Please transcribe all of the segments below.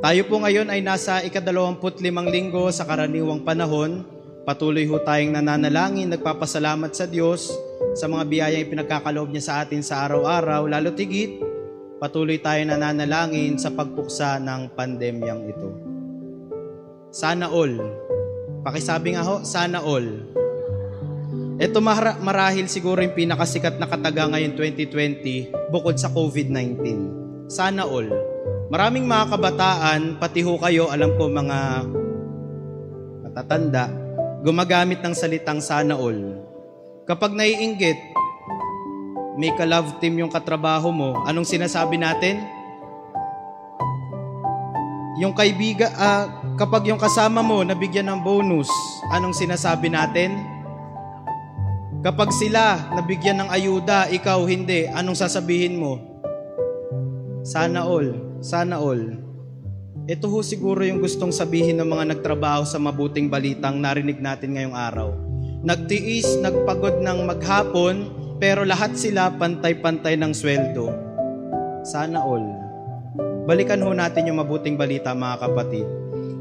Tayo po ngayon ay nasa ikadalawamput limang linggo sa karaniwang panahon. Patuloy ho tayong nananalangin, nagpapasalamat sa Diyos sa mga biyayang ipinagkakaloob niya sa atin sa araw-araw. Lalo tigit, patuloy tayo nananalangin sa pagpuksa ng pandemyang ito. Sana all. Pakisabi nga ho, sana all. Ito mara- marahil siguro yung pinakasikat na kataga ngayon 2020 bukod sa COVID-19. Sana all. Maraming mga kabataan, pati ho kayo, alam ko mga matatanda, gumagamit ng salitang sana all. Kapag naiinggit, may ka-love team yung katrabaho mo, anong sinasabi natin? Yung kaibiga, ah, kapag yung kasama mo nabigyan ng bonus, anong sinasabi natin? Kapag sila nabigyan ng ayuda, ikaw hindi, anong sasabihin mo? Sana all, sana all. Ito ho siguro yung gustong sabihin ng mga nagtrabaho sa mabuting balitang narinig natin ngayong araw. Nagtiis, nagpagod ng maghapon, pero lahat sila pantay-pantay ng sweldo. Sana all. Balikan ho natin yung mabuting balita mga kapatid.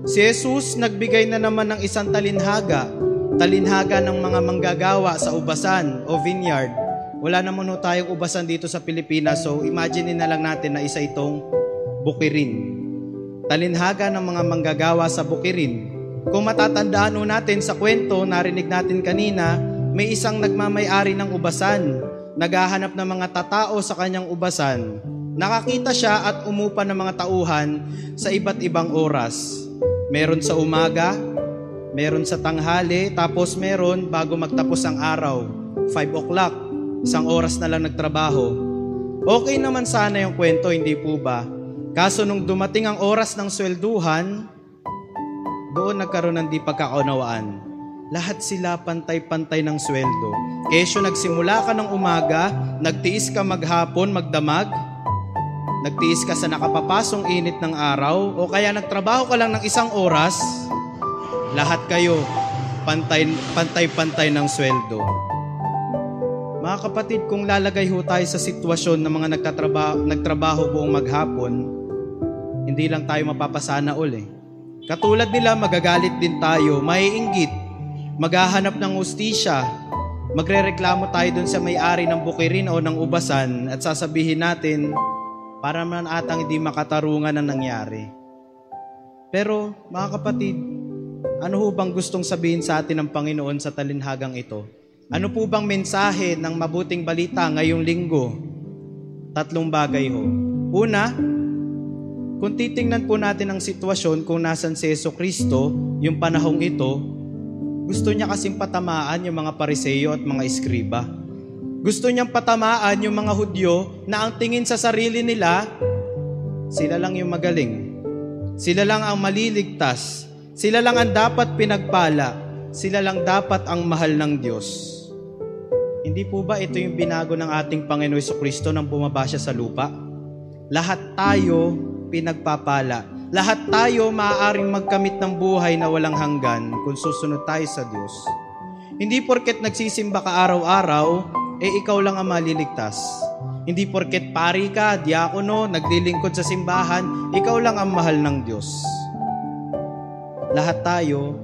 Si Jesus nagbigay na naman ng isang talinhaga, talinhaga ng mga manggagawa sa ubasan o vineyard. Wala naman ho tayong ubasan dito sa Pilipinas, so imagine na lang natin na isa itong bukirin. Talinhaga ng mga manggagawa sa bukirin. Kung matatandaan ho natin sa kwento, narinig natin kanina, may isang nagmamayari ng ubasan, naghahanap ng mga tatao sa kanyang ubasan. Nakakita siya at umupa ng mga tauhan sa iba't ibang oras. Meron sa umaga, meron sa tanghali, tapos meron bago magtapos ang araw. 5 o'clock, isang oras na lang nagtrabaho. Okay naman sana yung kwento, hindi po ba? Kaso nung dumating ang oras ng swelduhan, doon nagkaroon ng di pagkakaunawaan. Lahat sila pantay-pantay ng sweldo. Kesyo nagsimula ka ng umaga, nagtiis ka maghapon, magdamag, nagtiis ka sa nakapapasong init ng araw, o kaya nagtrabaho ka lang ng isang oras, lahat kayo pantay, pantay-pantay ng sweldo. Mga kapatid, kung lalagay ho tayo sa sitwasyon ng mga nagtatrabaho, nagtrabaho buong maghapon, hindi lang tayo mapapasana ul eh. Katulad nila, magagalit din tayo, maiinggit, maghahanap ng ustisya, magrereklamo tayo dun sa may-ari ng bukirin o ng ubasan at sasabihin natin, para man atang hindi makatarungan ang nangyari. Pero, mga kapatid, ano ho bang gustong sabihin sa atin ng Panginoon sa talinhagang ito? Ano po bang mensahe ng mabuting balita ngayong linggo? Tatlong bagay ho. Una, kung titingnan po natin ang sitwasyon kung nasan si Yeso Kristo, yung panahong ito, gusto niya kasing patamaan yung mga pariseyo at mga eskriba. Gusto niyang patamaan yung mga Hudyo na ang tingin sa sarili nila, sila lang yung magaling. Sila lang ang maliligtas. Sila lang ang dapat pinagpala. Sila lang dapat ang mahal ng Diyos. Hindi po ba ito yung binago ng ating Panginoon Kristo nang bumaba siya sa lupa? Lahat tayo pinagpapala. Lahat tayo maaaring magkamit ng buhay na walang hanggan kung susunod tayo sa Diyos. Hindi porket nagsisimba ka araw-araw, eh ikaw lang ang maliligtas. Hindi porket pari ka, diakono, naglilingkod sa simbahan, ikaw lang ang mahal ng Diyos. Lahat tayo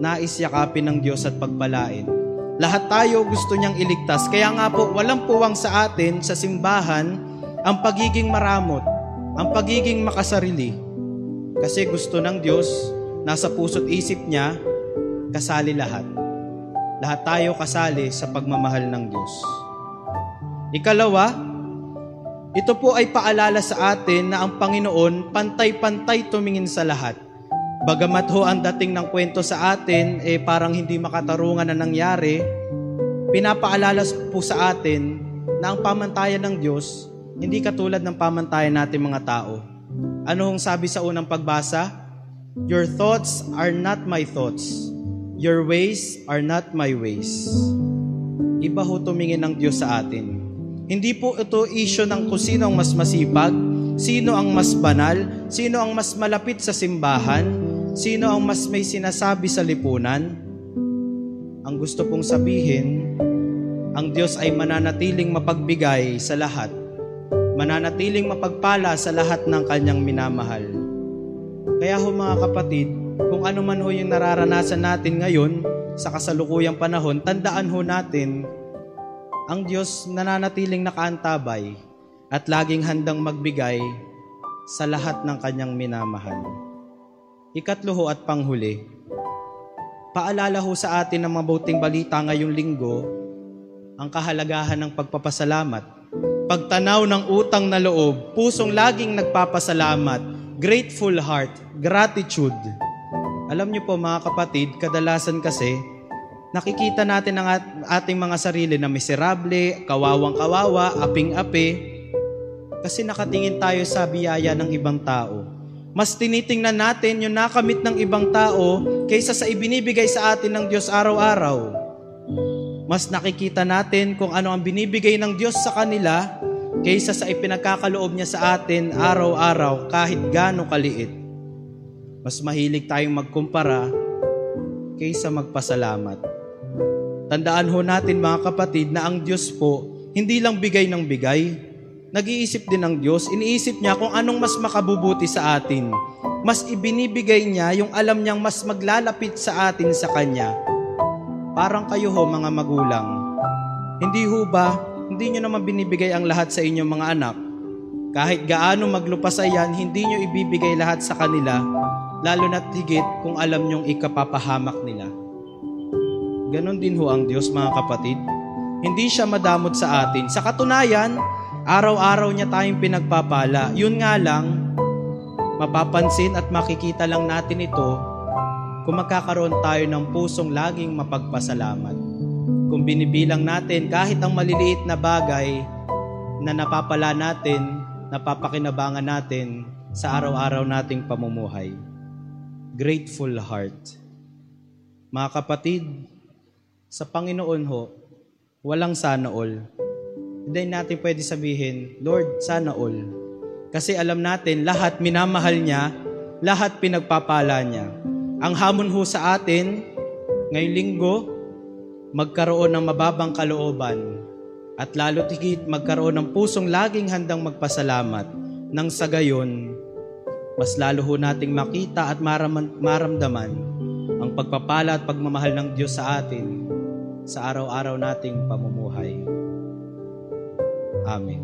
nais yakapin ng Diyos at pagpalain. Lahat tayo gusto niyang iligtas. Kaya nga po, walang puwang sa atin sa simbahan ang pagiging maramot, ang pagiging makasarili. Kasi gusto ng Diyos, nasa puso't isip niya, kasali lahat. Lahat tayo kasali sa pagmamahal ng Diyos. Ikalawa, ito po ay paalala sa atin na ang Panginoon pantay-pantay tumingin sa lahat. Bagamat ho ang dating ng kwento sa atin, eh parang hindi makatarungan na nangyari, pinapaalala po sa atin na ang pamantayan ng Diyos, hindi katulad ng pamantayan natin mga tao. Ano hong sabi sa unang pagbasa? Your thoughts are not my thoughts. Your ways are not my ways. Iba ho tumingin ng Diyos sa atin. Hindi po ito issue ng kung sino ang mas masipag, sino ang mas banal, sino ang mas malapit sa simbahan, sino ang mas may sinasabi sa lipunan. Ang gusto pong sabihin, ang Diyos ay mananatiling mapagbigay sa lahat. Mananatiling mapagpala sa lahat ng kanyang minamahal. Kaya ho mga kapatid, kung ano man ho yung nararanasan natin ngayon sa kasalukuyang panahon, tandaan ho natin ang Diyos nananatiling nakaantabay at laging handang magbigay sa lahat ng kanyang minamahal. Ikatlo ho at panghuli, paalala ho sa atin ng mabuting balita ngayong linggo ang kahalagahan ng pagpapasalamat. Pagtanaw ng utang na loob, pusong laging nagpapasalamat, grateful heart, gratitude. Alam niyo po mga kapatid, kadalasan kasi nakikita natin ang ating mga sarili na miserable, kawawang-kawawa, aping-api, kasi nakatingin tayo sa biyaya ng ibang tao. Mas tinitingnan natin yung nakamit ng ibang tao kaysa sa ibinibigay sa atin ng Diyos araw-araw. Mas nakikita natin kung ano ang binibigay ng Diyos sa kanila kaysa sa ipinagkakaloob niya sa atin araw-araw kahit gaano kaliit. Mas mahilig tayong magkumpara kaysa magpasalamat. Tandaan ho natin mga kapatid na ang Diyos po hindi lang bigay ng bigay, nag-iisip din ng Diyos, iniisip niya kung anong mas makabubuti sa atin. Mas ibinibigay niya yung alam niyang mas maglalapit sa atin sa Kanya. Parang kayo ho mga magulang. Hindi ho ba, hindi niyo naman binibigay ang lahat sa inyong mga anak. Kahit gaano maglupasa yan, hindi niyo ibibigay lahat sa kanila, lalo na't higit kung alam niyong ikapapahamak nila. Ganon din ho ang Diyos mga kapatid. Hindi siya madamot sa atin. Sa katunayan, Araw-araw niya tayong pinagpapala. Yun nga lang, mapapansin at makikita lang natin ito kung magkakaroon tayo ng pusong laging mapagpasalamat. Kung binibilang natin kahit ang maliliit na bagay na napapala natin, napapakinabangan natin sa araw-araw nating pamumuhay. Grateful heart. Mga kapatid, sa Panginoon ho, walang sana all hindi natin pwede sabihin, Lord, sana all. Kasi alam natin, lahat minamahal niya, lahat pinagpapala niya. Ang hamon ho sa atin, ngayong linggo, magkaroon ng mababang kalooban at lalo tigit magkaroon ng pusong laging handang magpasalamat nang sa gayon, mas lalo ho nating makita at maram- maramdaman ang pagpapala at pagmamahal ng Diyos sa atin sa araw-araw nating pamumuhay. Amen.